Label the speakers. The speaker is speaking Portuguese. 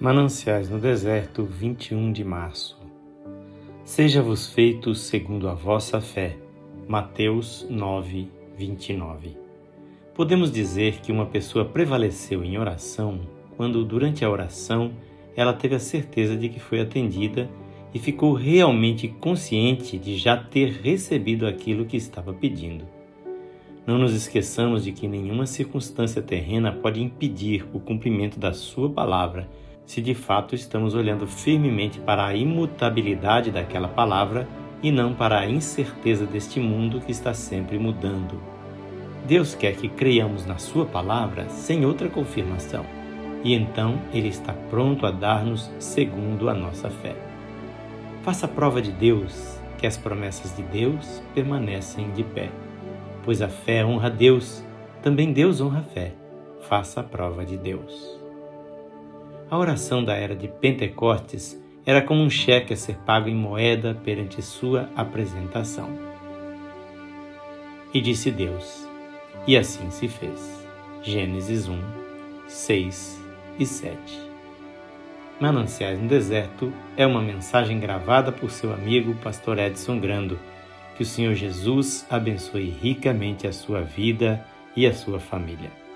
Speaker 1: Mananciais no Deserto, 21 de março. Seja-vos feito segundo a vossa fé. Mateus 9, 29. Podemos dizer que uma pessoa prevaleceu em oração quando, durante a oração, ela teve a certeza de que foi atendida e ficou realmente consciente de já ter recebido aquilo que estava pedindo. Não nos esqueçamos de que nenhuma circunstância terrena pode impedir o cumprimento da Sua palavra se de fato estamos olhando firmemente para a imutabilidade daquela palavra e não para a incerteza deste mundo que está sempre mudando. Deus quer que creiamos na Sua palavra sem outra confirmação, e então Ele está pronto a dar-nos segundo a nossa fé. Faça prova de Deus que as promessas de Deus permanecem de pé, pois a fé honra Deus, também Deus honra a fé. Faça a prova de Deus. A oração da era de Pentecostes era como um cheque a ser pago em moeda perante sua apresentação. E disse Deus, e assim se fez. Gênesis 1, 6 e 7. Mananciais no Deserto é uma mensagem gravada por seu amigo Pastor Edson Grando. Que o Senhor Jesus abençoe ricamente a sua vida e a sua família.